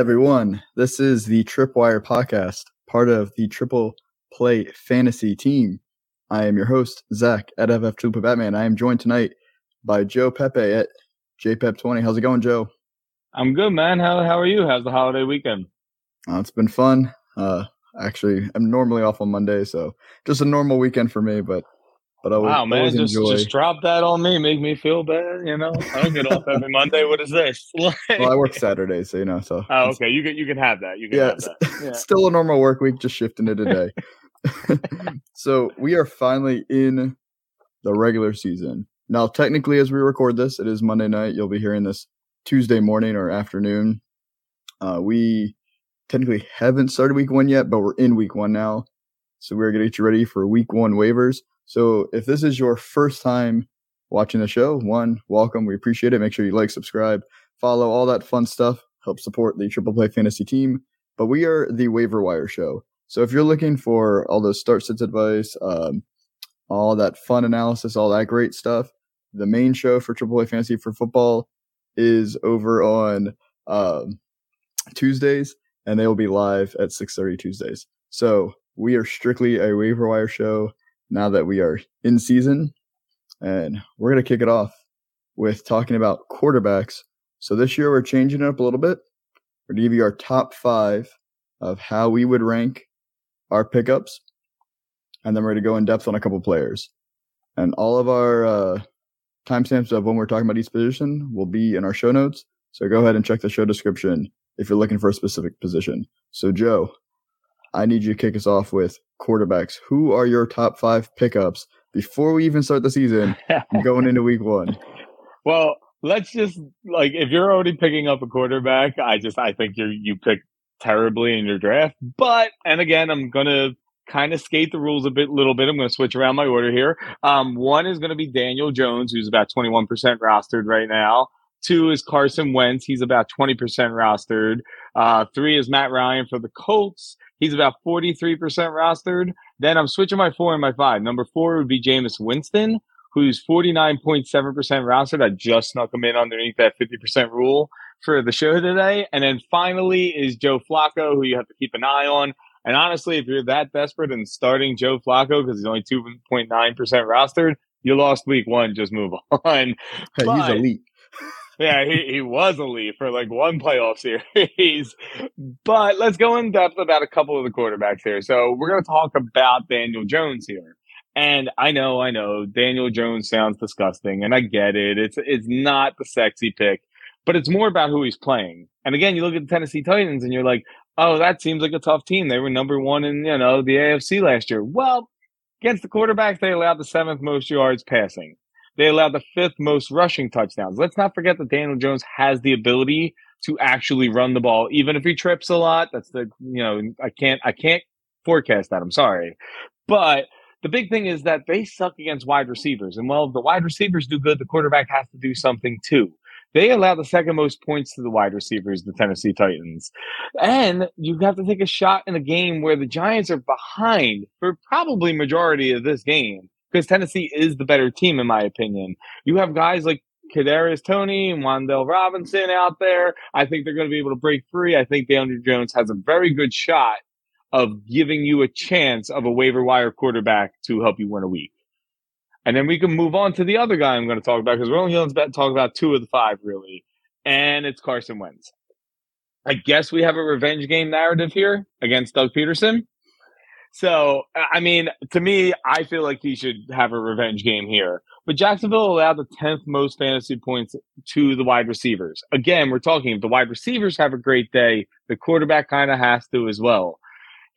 Everyone, this is the Tripwire podcast, part of the Triple Play Fantasy team. I am your host, Zach at FF Tupa Batman. I am joined tonight by Joe Pepe at JPEP20. How's it going, Joe? I'm good, man. How how are you? How's the holiday weekend? Uh, it's been fun. Uh, actually, I'm normally off on Monday, so just a normal weekend for me. But but I was, wow, man, just enjoy. just drop that on me, make me feel bad. You know, I don't get off every Monday. What is this? well, I work Saturday, so you know. So oh, okay, you can you can have that. You can yeah, have that. Yeah. still a normal work week, just shifting it a day. so we are finally in the regular season. Now, technically, as we record this, it is Monday night. You'll be hearing this Tuesday morning or afternoon. Uh, we technically haven't started week one yet, but we're in week one now. So we're going to get you ready for week one waivers. So if this is your first time watching the show, one, welcome. We appreciate it. Make sure you like, subscribe, follow, all that fun stuff. Help support the Triple Play Fantasy team. But we are the waiver wire show. So if you're looking for all those start sits advice, um, all that fun analysis, all that great stuff, the main show for Triple A Fantasy for football is over on um, Tuesdays, and they will be live at 6:30 Tuesdays. So we are strictly a waiver wire show now that we are in season, and we're gonna kick it off with talking about quarterbacks. So this year we're changing it up a little bit. We're gonna give you our top five of how we would rank our pickups, and then we're going to go in depth on a couple players. And all of our uh, timestamps of when we're talking about each position will be in our show notes. So go ahead and check the show description if you're looking for a specific position. So, Joe, I need you to kick us off with quarterbacks. Who are your top five pickups before we even start the season going into week one? Well, let's just like if you're already picking up a quarterback, I just I think you're you pick terribly in your draft. But and again, I'm gonna kind of skate the rules a bit, little bit. I'm going to switch around my order here. Um, one is going to be Daniel Jones, who's about 21% rostered right now. Two is Carson Wentz. He's about 20% rostered. Uh, three is Matt Ryan for the Colts. He's about 43% rostered. Then I'm switching my four and my five. Number four would be Jameis Winston, who's 49.7% rostered. I just snuck him in underneath that 50% rule for the show today. And then finally is Joe Flacco, who you have to keep an eye on. And honestly, if you're that desperate in starting Joe Flacco because he's only 2.9% rostered, you lost week one. Just move on. Hey, but, he's elite. yeah, he, he was elite for like one playoff series. but let's go in depth about a couple of the quarterbacks here. So we're going to talk about Daniel Jones here. And I know, I know, Daniel Jones sounds disgusting, and I get it. It's it's not the sexy pick, but it's more about who he's playing. And again, you look at the Tennessee Titans, and you're like, oh, that seems like a tough team. They were number one in, you know, the AFC last year. Well, against the quarterbacks, they allowed the seventh most yards passing. They allowed the fifth most rushing touchdowns. Let's not forget that Daniel Jones has the ability to actually run the ball, even if he trips a lot. That's the, you know, I can't, I can't forecast that. I'm sorry. But the big thing is that they suck against wide receivers. And while the wide receivers do good, the quarterback has to do something too. They allow the second most points to the wide receivers, the Tennessee Titans. And you have to take a shot in a game where the Giants are behind for probably majority of this game because Tennessee is the better team, in my opinion. You have guys like Kadarius Toney and Wan'Dale Robinson out there. I think they're going to be able to break free. I think Daniel Jones has a very good shot of giving you a chance of a waiver wire quarterback to help you win a week. And then we can move on to the other guy I'm going to talk about because we're only going to talk about two of the five, really. And it's Carson Wentz. I guess we have a revenge game narrative here against Doug Pederson. So, I mean, to me, I feel like he should have a revenge game here. But Jacksonville allowed the 10th most fantasy points to the wide receivers. Again, we're talking if the wide receivers have a great day, the quarterback kind of has to as well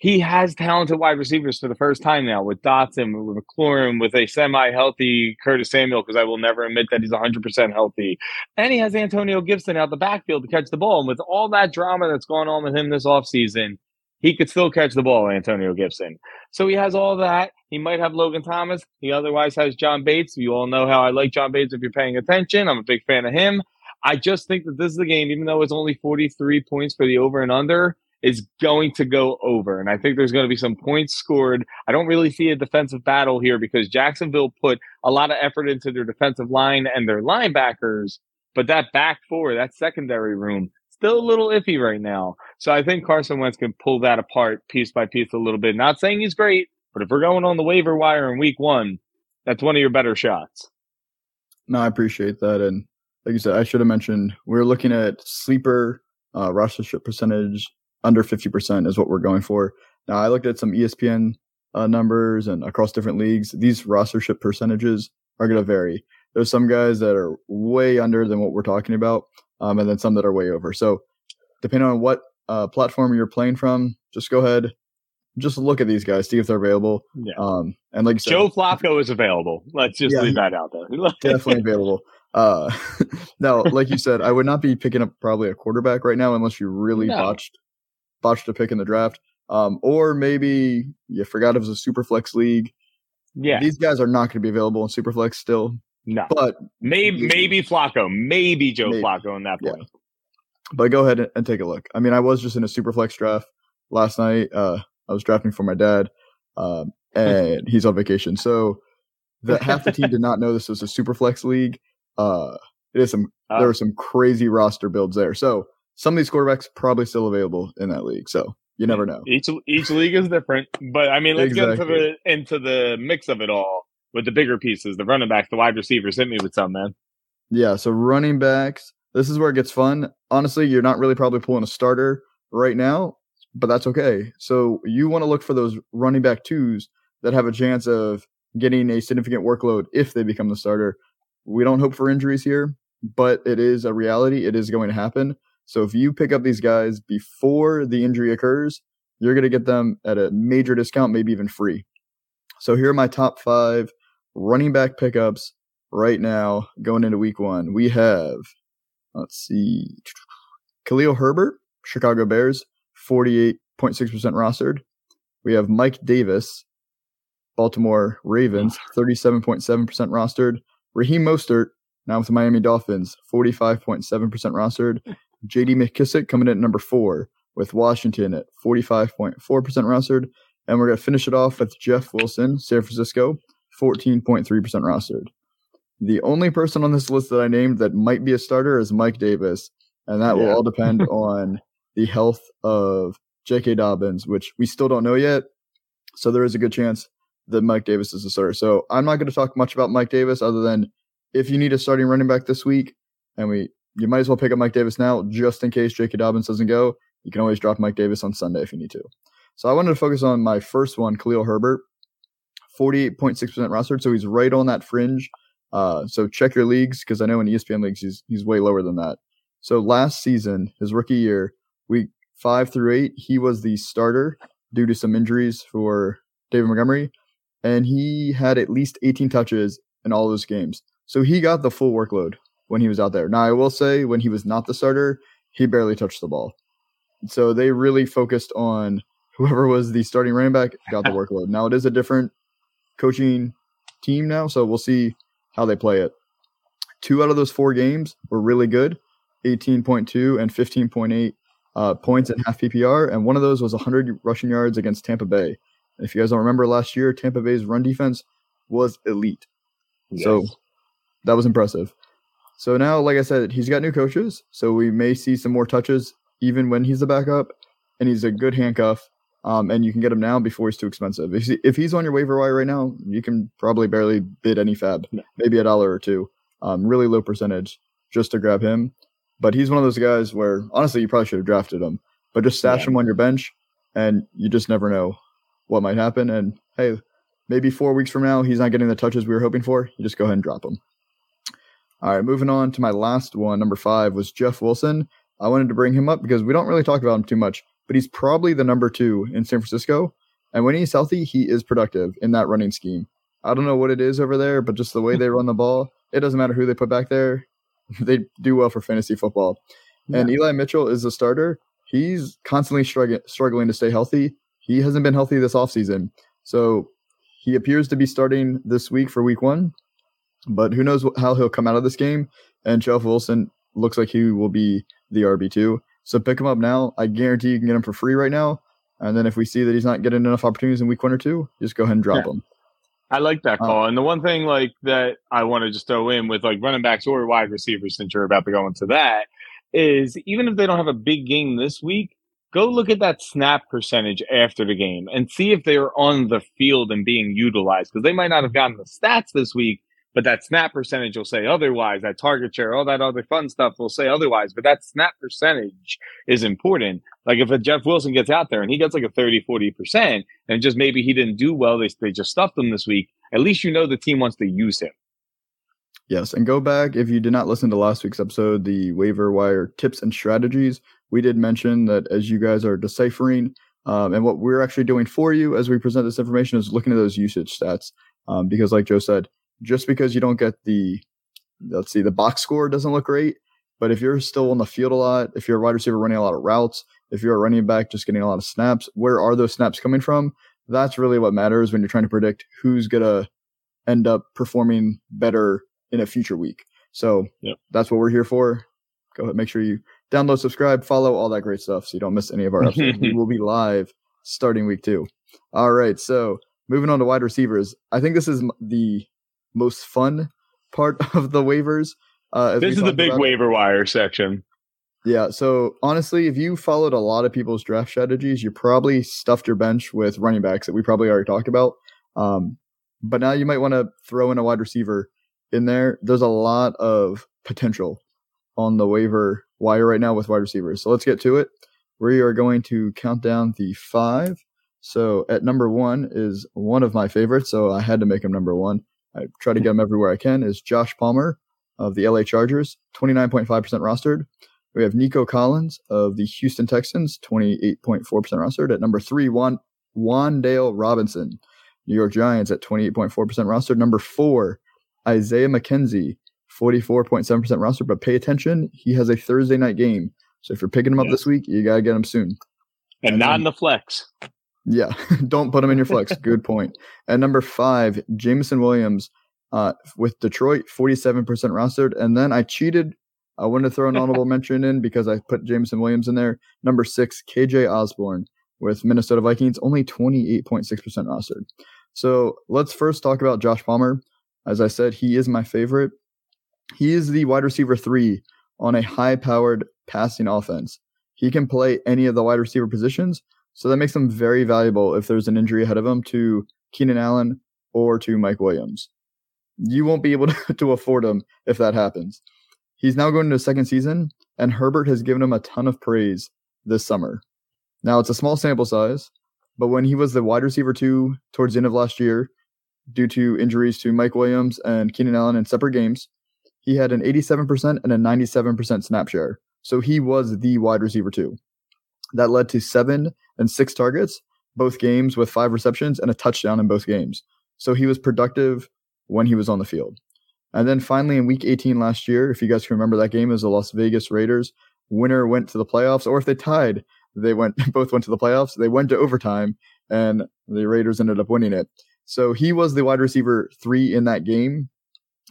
he has talented wide receivers for the first time now with Dotson, with McLaurin, with a semi-healthy Curtis Samuel, because I will never admit that he's 100% healthy. And he has Antonio Gibson out the backfield to catch the ball. And with all that drama that's going on with him this offseason, he could still catch the ball, Antonio Gibson. So he has all that. He might have Logan Thomas. He otherwise has John Bates. You all know how I like John Bates if you're paying attention. I'm a big fan of him. I just think that this is a game, even though it's only 43 points for the over and under, is going to go over. And I think there's going to be some points scored. I don't really see a defensive battle here because Jacksonville put a lot of effort into their defensive line and their linebackers. But that back four, that secondary room, still a little iffy right now. So I think Carson Wentz can pull that apart piece by piece a little bit. Not saying he's great, but if we're going on the waiver wire in week one, that's one of your better shots. No, I appreciate that. And like you said, I should have mentioned we're looking at sleeper uh, rostership percentage under 50% is what we're going for. Now, I looked at some ESPN uh, numbers and across different leagues. These rostership percentages are going to vary. There's some guys that are way under than what we're talking about, um, and then some that are way over. So, depending on what uh, platform you're playing from, just go ahead, just look at these guys, see if they're available. Yeah. Um, and like said, Joe Flacco is available. Let's just Yeah, leave that out there. definitely available. Uh, now, like you said, I would not be picking up probably a quarterback right now unless you really No. botched botched a pick in the draft. Um, or maybe you forgot it was a super flex league. yeah. These guys are not going to be available in super flex still, No. but Maybe maybe Flacco. Maybe Joe Maybe. Flacco in that Yeah. but go ahead and, and take a look. I mean, I was just in a super flex draft last night. Uh, I was drafting for my dad, um, and he's on vacation, so the half the team did not know this was a super flex league. Uh, it is some Uh, there were some crazy roster builds there. So some of these quarterbacks probably still available in that league. So you never know. Each each league is different, but I mean, let's get into the into the mix of it all with the bigger pieces, the running backs, the wide receivers. Hit me with some, man. Yeah. So running backs, this is where it gets fun. Honestly, you're not really probably pulling a starter right now, but that's okay. So you want to look for those running back twos that have a chance of getting a significant workload if they become the starter. We don't hope for injuries here, but it is a reality. It is going to happen. So if you pick up these guys before the injury occurs, you're going to get them at a major discount, maybe even free. So here are my top five running back pickups right now going into week one. We have, let's see, Khalil Herbert, Chicago Bears, 48.6% rostered. We have Mike Davis, Baltimore Ravens, 37.7% rostered. Raheem Mostert, now with the Miami Dolphins, 45.7% rostered. JD McKissic coming in at number four with Washington at 45.4% rostered. And we're going to finish it off with Jeff Wilson, San Francisco, 14.3% rostered. The only person on this list that I named that might be a starter is Mike Davis, and that will all depend on the health of J.K. Dobbins, which we still don't know yet. So there is a good chance that Mike Davis is a starter. So I'm not going to talk much about Mike Davis other than if you need a starting running back this week, and we you might as well pick up Mike Davis now just in case J.K. Dobbins doesn't go. You can always drop Mike Davis on Sunday if you need to. So I wanted to focus on my first one, Khalil Herbert, 48.6% rostered. So he's right on that fringe. Uh, so check your leagues because I know in ESPN leagues he's he's way lower than that. So last season, his rookie year, week five through eight, he was the starter due to some injuries for David Montgomery, and he had at least 18 touches in all those games. So he got the full workload when he was out there. Now I will say when he was not the starter, he barely touched the ball. So they really focused on whoever was the starting running back got the workload. Now it is a different coaching team now, so we'll see how they play it. Two out of those four games were really good 18.2 and 15.8 uh, points in half PPR, and one of those was 100 rushing yards against Tampa Bay. If you guys don't remember last year, Tampa Bay's run defense was elite. So that was impressive. So now, like I said, he's got new coaches, so we may see some more touches even when he's the backup, and he's a good handcuff. Um, and you can get him now before he's too expensive. If, he, if he's on your waiver wire right now, you can probably barely bid any fab, No. maybe a dollar or two, um, really low percentage just to grab him. But he's one of those guys where honestly you probably should have drafted him, but just stash Yeah. him on your bench, and you just never know what might happen. And hey, maybe four weeks from now he's not getting the touches we were hoping for. You just go ahead and drop him. All right, moving on to my last one, number five was Jeff Wilson. I wanted to bring him up because we don't really talk about him too much, but he's probably the number two in San Francisco. And when he's healthy, he is productive in that running scheme. I don't know what it is over there, but just the way they run the ball, it doesn't matter who they put back there. They do well for fantasy football. And Eli Mitchell is the starter. He's constantly struggling struggling to stay healthy. He hasn't been healthy this offseason. So he appears to be starting this week for week one. But who knows how he'll come out of this game. And Jeff Wilson looks like he will be the RB2. So pick him up now. I guarantee you can get him for free right now. And then if we see that he's not getting enough opportunities in week one or two, just go ahead and drop Yeah. him. I like that Uh, call. and the one thing like that I want to just throw in with like running backs or wide receivers, since you're about to go into that, is even if they don't have a big game this week, go look at that snap percentage after the game and see if they're on the field and being utilized because they might not have gotten the stats this week, but that snap percentage will say otherwise. That target share, all that other fun stuff will say otherwise. But that snap percentage is important. Like if a Jeff Wilson gets out there and he gets like a 30, 40%, and just maybe he didn't do well, they, they just stuffed him this week, at least you know the team wants to use him. Yes, and go back if you did not listen to last week's episode, the waiver wire tips and strategies. We did mention that as you guys are deciphering, um, and what we're actually doing for you as we present this information is looking at those usage stats. Um, because, like Joe said, just because you don't get the, let's see, the box score doesn't look great, but if you're still on the field a lot, if you're a wide receiver running a lot of routes, if you're a running back just getting a lot of snaps, where are those snaps coming from? That's really what matters when you're trying to predict who's going to end up performing better in a future week. So yep. that's what we're here for. Go ahead, make sure you download, subscribe, follow, all that great stuff so you don't miss any of our episodes. we will be live starting week two. All right. So moving on to wide receivers. I think this is the most fun part of the waivers. Uh, this is the big waiver wire section. Yeah. So honestly, if you followed a lot of people's draft strategies, you probably stuffed your bench with running backs that we probably already talked about. Um, but now you might want to throw in a wide receiver in there, there's a lot of potential on the waiver wire right now with wide receivers. So let's get to it. We are going to count down the five. So at number one is one of my favorites. So I had to make him number one. I try to get him everywhere I can. Is Josh Palmer of the LA Chargers, 29.5% rostered. We have Nico Collins of the Houston Texans, 28.4% rostered. At number three, Juan Wan'Dale Robinson, New York Giants at 28.4% rostered. Number four, Isaiah McKenzie, 44.7% rostered. but pay attention. He has a Thursday night game. So if you're picking him up this week, you got to get him soon. And, and not in the flex. Yeah, don't put him in your flex. Good point. At number five, Jameson Williams uh, with Detroit, 47% rostered. And then I cheated. I wanted to throw an honorable mention in because I put Jameson Williams in there. Number six, KJ Osborn with Minnesota Vikings, only 28.6% rostered. So let's first talk about Josh Palmer. As I said, he is my favorite. He is the wide receiver three on a high powered passing offense. He can play any of the wide receiver positions, so that makes him very valuable if there's an injury ahead of him to Keenan Allen or to Mike Williams. You won't be able to, to afford him if that happens. He's now going into second season, and Herbert has given him a ton of praise this summer. Now, it's a small sample size, but when he was the wide receiver two towards the end of last year, due to injuries to Mike Williams and Keenan Allen in separate games. He had an 87% and a 97% snap share. So he was the wide receiver two. That led to seven and six targets, both games with five receptions and a touchdown in both games. So he was productive when he was on the field. And then finally in week 18 last year, if you guys can remember that game, as the Las Vegas Raiders. Winner went to the playoffs, or if they tied, they went both went to the playoffs. They went to overtime, and the Raiders ended up winning it. So he was the wide receiver three in that game.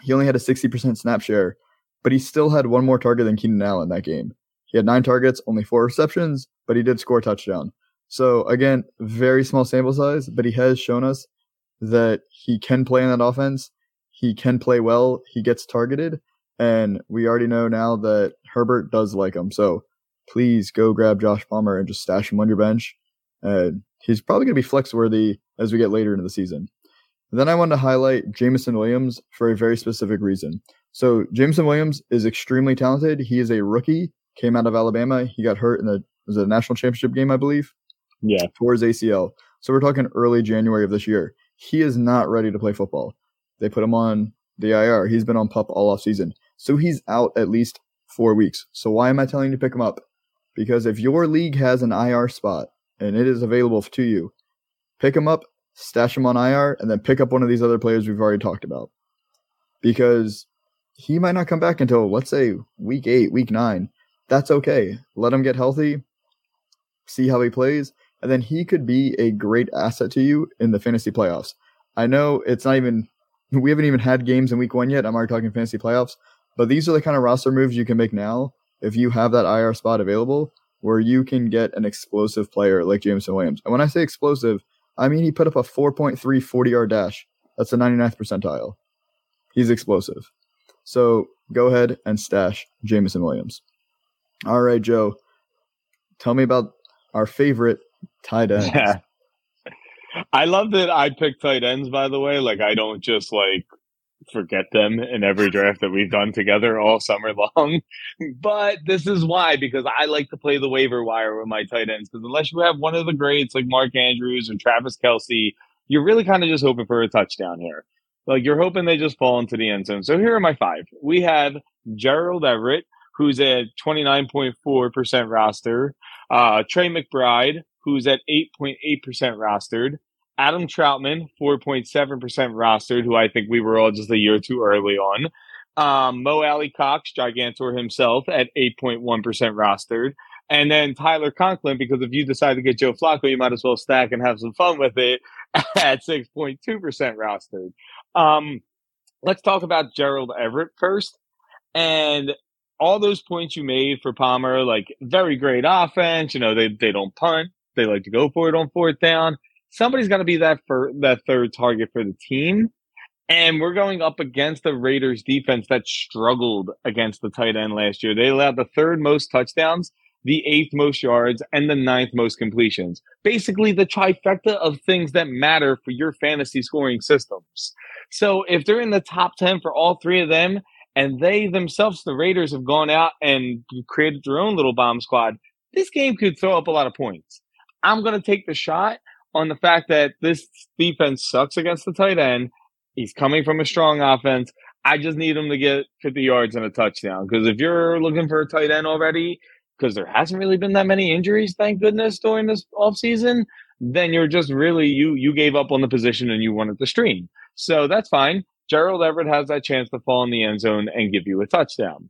He only had a 60% snap share, but he still had one more target than Keenan Allen that game. He had nine targets, only four receptions, but he did score a touchdown. So again, very small sample size, but he has shown us that he can play in that offense. He can play well. He gets targeted. And we already know now that Herbert does like him. So please go grab Josh Palmer and just stash him on your bench. And he's probably going to be flex worthy as we get later into the season. And then I want to highlight Jameson Williams for a very specific reason. So Jameson Williams is extremely talented. He is a rookie, came out of Alabama. He got hurt in the was it a national championship game, I believe. Yeah. Towards ACL. So we're talking early January of this year. He is not ready to play football. They put him on the IR. He's been on pup all off season. So he's out at least four weeks. So why am I telling you to pick him up? Because if your league has an IR spot and it is available to you, pick him up, stash him on IR, and then pick up one of these other players we've already talked about. Because he might not come back until, let's say, week eight, week nine. That's okay. Let him get healthy, see how he plays, and then he could be a great asset to you in the fantasy playoffs. I know it's not even, we haven't even had games in week one yet. I'm already talking fantasy playoffs, but these are the kind of roster moves you can make now if you have that IR spot available where you can get an explosive player like Jameson Williams. And when I say explosive, I mean, he put up a 4.3 40 yard dash. That's the 99th percentile. He's explosive. So go ahead and stash Jameson Williams. All right, Joe. Tell me about our favorite tight ends. Yeah. I love that I pick tight ends, by the way. Like, I don't just like forget them in every draft that we've done together all summer long. but this is why, because I like to play the waiver wire with my tight ends. Because unless you have one of the greats like Mark Andrews or Travis Kelce, you're really kind of just hoping for a touchdown here. Like you're hoping they just fall into the end zone. So here are my five. We have Gerald Everett, who's at 29.4% roster. Uh, Trey McBride, who's at 8.8% rostered. Adam Trautman, 4.7% rostered, who I think we were all just a year too early on. Um, Mo Alie-Cox, Gigantor himself, at 8.1% rostered. And then Tyler Conklin, because if you decide to get Joe Flacco, you might as well stack and have some fun with it at 6.2% rostered. Um, let's talk about Gerald Everett first. And all those points you made for Palmer, like very great offense. You know, they, they don't punt. They like to go for it on fourth down. Somebody's going to be that for that third target for the team. And we're going up against the Raiders defense that struggled against the tight end last year. They allowed the third most touchdowns, the eighth most yards, and the ninth most completions. Basically, the trifecta of things that matter for your fantasy scoring systems. So if they're in the top 10 for all three of them, and they themselves, the Raiders, have gone out and created their own little bomb squad. This game could throw up a lot of points. I'm going to take the shot on the fact that this defense sucks against the tight end. He's coming from a strong offense. I just need him to get 50 yards and a touchdown. Because if you're looking for a tight end already, because there hasn't really been that many injuries, thank goodness, during this offseason, then you're just really you you gave up on the position and you wanted to stream. So that's fine. Gerald Everett has that chance to fall in the end zone and give you a touchdown.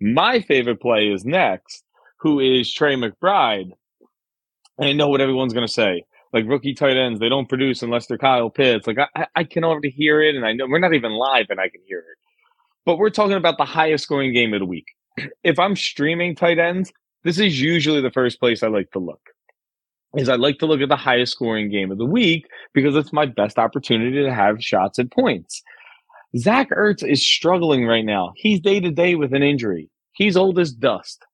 My favorite play is next, who is Trey McBride. I know what everyone's going to say. Like rookie tight ends, they don't produce unless they're Kyle Pitts. Like I, I can already hear it, and I know we're not even live, and I can hear it. But we're talking about the highest scoring game of the week. If I'm streaming tight ends, this is usually the first place I like to look. Is I like to look at the highest scoring game of the week because it's my best opportunity to have shots at points. Zach Ertz is struggling right now. He's day to day with an injury. He's old as dust.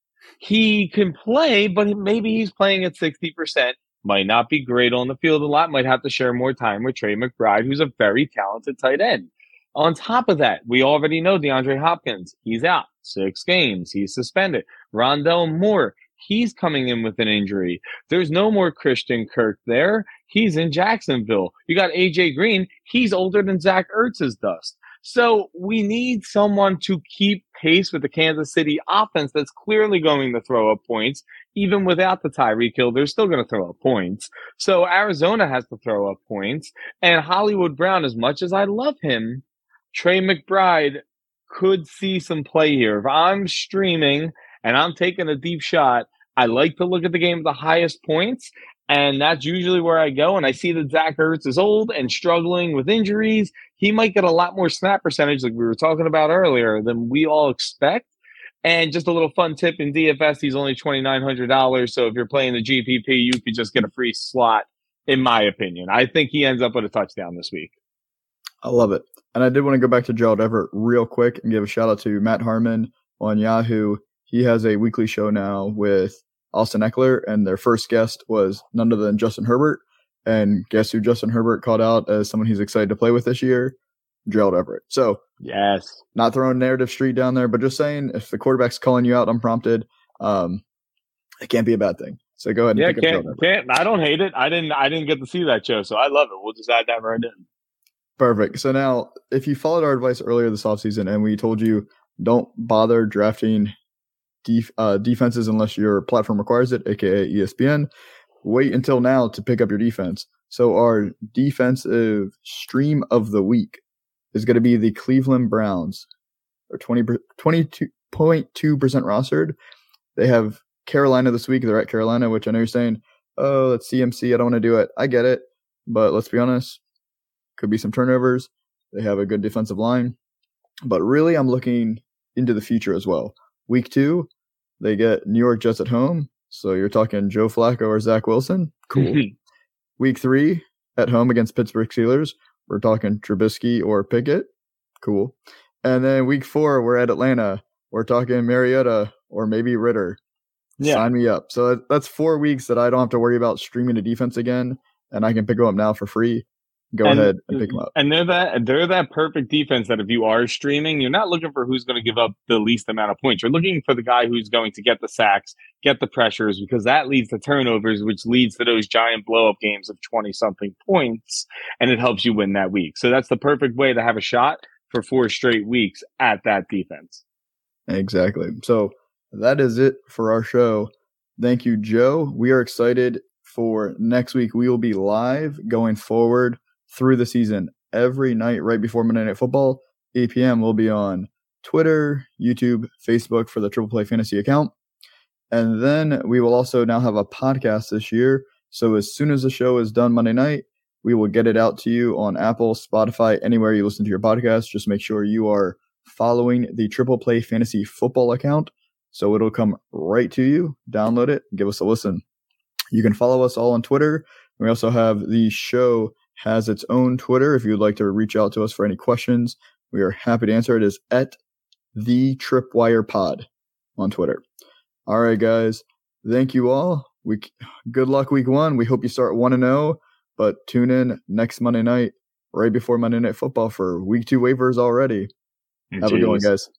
He can play, but maybe he's playing at 60%. Might not be great on the field a lot. Might have to share more time with Trey McBride, who's a very talented tight end. On top of that, we already know DeAndre Hopkins. He's out six games. He's suspended. Rondale Moore. He's coming in with an injury. There's no more Christian Kirk there. He's in Jacksonville. You got AJ Green. He's older than Zach Ertz's dust. So we need someone to keep pace with the Kansas City offense that's clearly going to throw up points. Even without the Tyreek Hill, they're still going to throw up points. So Arizona has to throw up points. And Hollywood Brown, as much as I love him, Trey McBride could see some play here. If I'm streaming and I'm taking a deep shot, I like to look at the game with the highest points. And that's usually where I go. And I see that Zach Ertz is old and struggling with injuries. He might get a lot more snap percentage, like we were talking about earlier, than we all expect. And just a little fun tip in DFS, he's only $2,900. So if you're playing the GPP, you could just get a free slot, in my opinion. I think he ends up with a touchdown this week. I love it. And I did want to go back to Gerald Everett real quick and give a shout out to Matt Harmon on Yahoo. He has a weekly show now with Austin Ekeler, and their first guest was none other than Justin Herbert. And guess who Justin Herbert called out as someone he's excited to play with this year? Gerald Everett. So yes, not throwing narrative street down there, but just saying if the quarterback's calling you out unprompted, um, it can't be a bad thing. So go ahead. yeah, can't, can't. I don't hate it. I didn't. I didn't get to see that show, so I love it. We'll just add that right in. Perfect. So now, if you followed our advice earlier this offseason and we told you don't bother drafting def- uh, defenses unless your platform requires it, aka ESPN. Wait until now to pick up your defense. So our defensive stream of the week is going to be the Cleveland Browns, 20, 22.2% rostered. They have Carolina this week. They're at Carolina, which I know you're saying, oh, that's CMC. I don't want to do it. I get it. But let's be honest, could be some turnovers. They have a good defensive line. But really, I'm looking into the future as well. Week two, they get New York Jets at home. So you're talking Joe Flacco or Zach Wilson. Cool. Mm-hmm. Week three at home against Pittsburgh Steelers. We're talking Trubisky or Pickett. Cool. And then week four, we're at Atlanta. We're talking Mariota or maybe Ridder. yeah. sign me up. So that's four weeks that I don't have to worry about streaming a defense again, and I can pick them up now for free go and, ahead and pick them up. And they're that they're that perfect defense that if you are streaming, you're not looking for who's going to give up the least amount of points. You're looking for the guy who's going to get the sacks, get the pressures, because that leads to turnovers, which leads to those giant blow up games of 20 something points, and it helps you win that week. So that's the perfect way to have a shot for four straight weeks at that defense. Exactly. So that is it for our show. Thank you, Joe. We are excited for next week. We will be live going forward through the season every night right before Monday Night Football. 8 p.m. will be on Twitter, YouTube, Facebook for the Triple Play Fantasy account. And then we will also now have a podcast this year. So as soon as the show is done Monday night, we will get it out to you on Apple, Spotify, anywhere you listen to your podcast. Just make sure you are following the Triple Play Fantasy Football account. So it'll come right to you. Download it, give us a listen. You can follow us all on Twitter. We also have the show has its own Twitter. If you'd like to reach out to us for any questions, we are happy to answer. It is at the Tripwire Pod on Twitter. All right, guys. Thank you all. We good luck week one. We hope you start one and zero. Oh, but tune in next Monday night, right before Monday Night Football for week two waivers already. Have a good one, guys.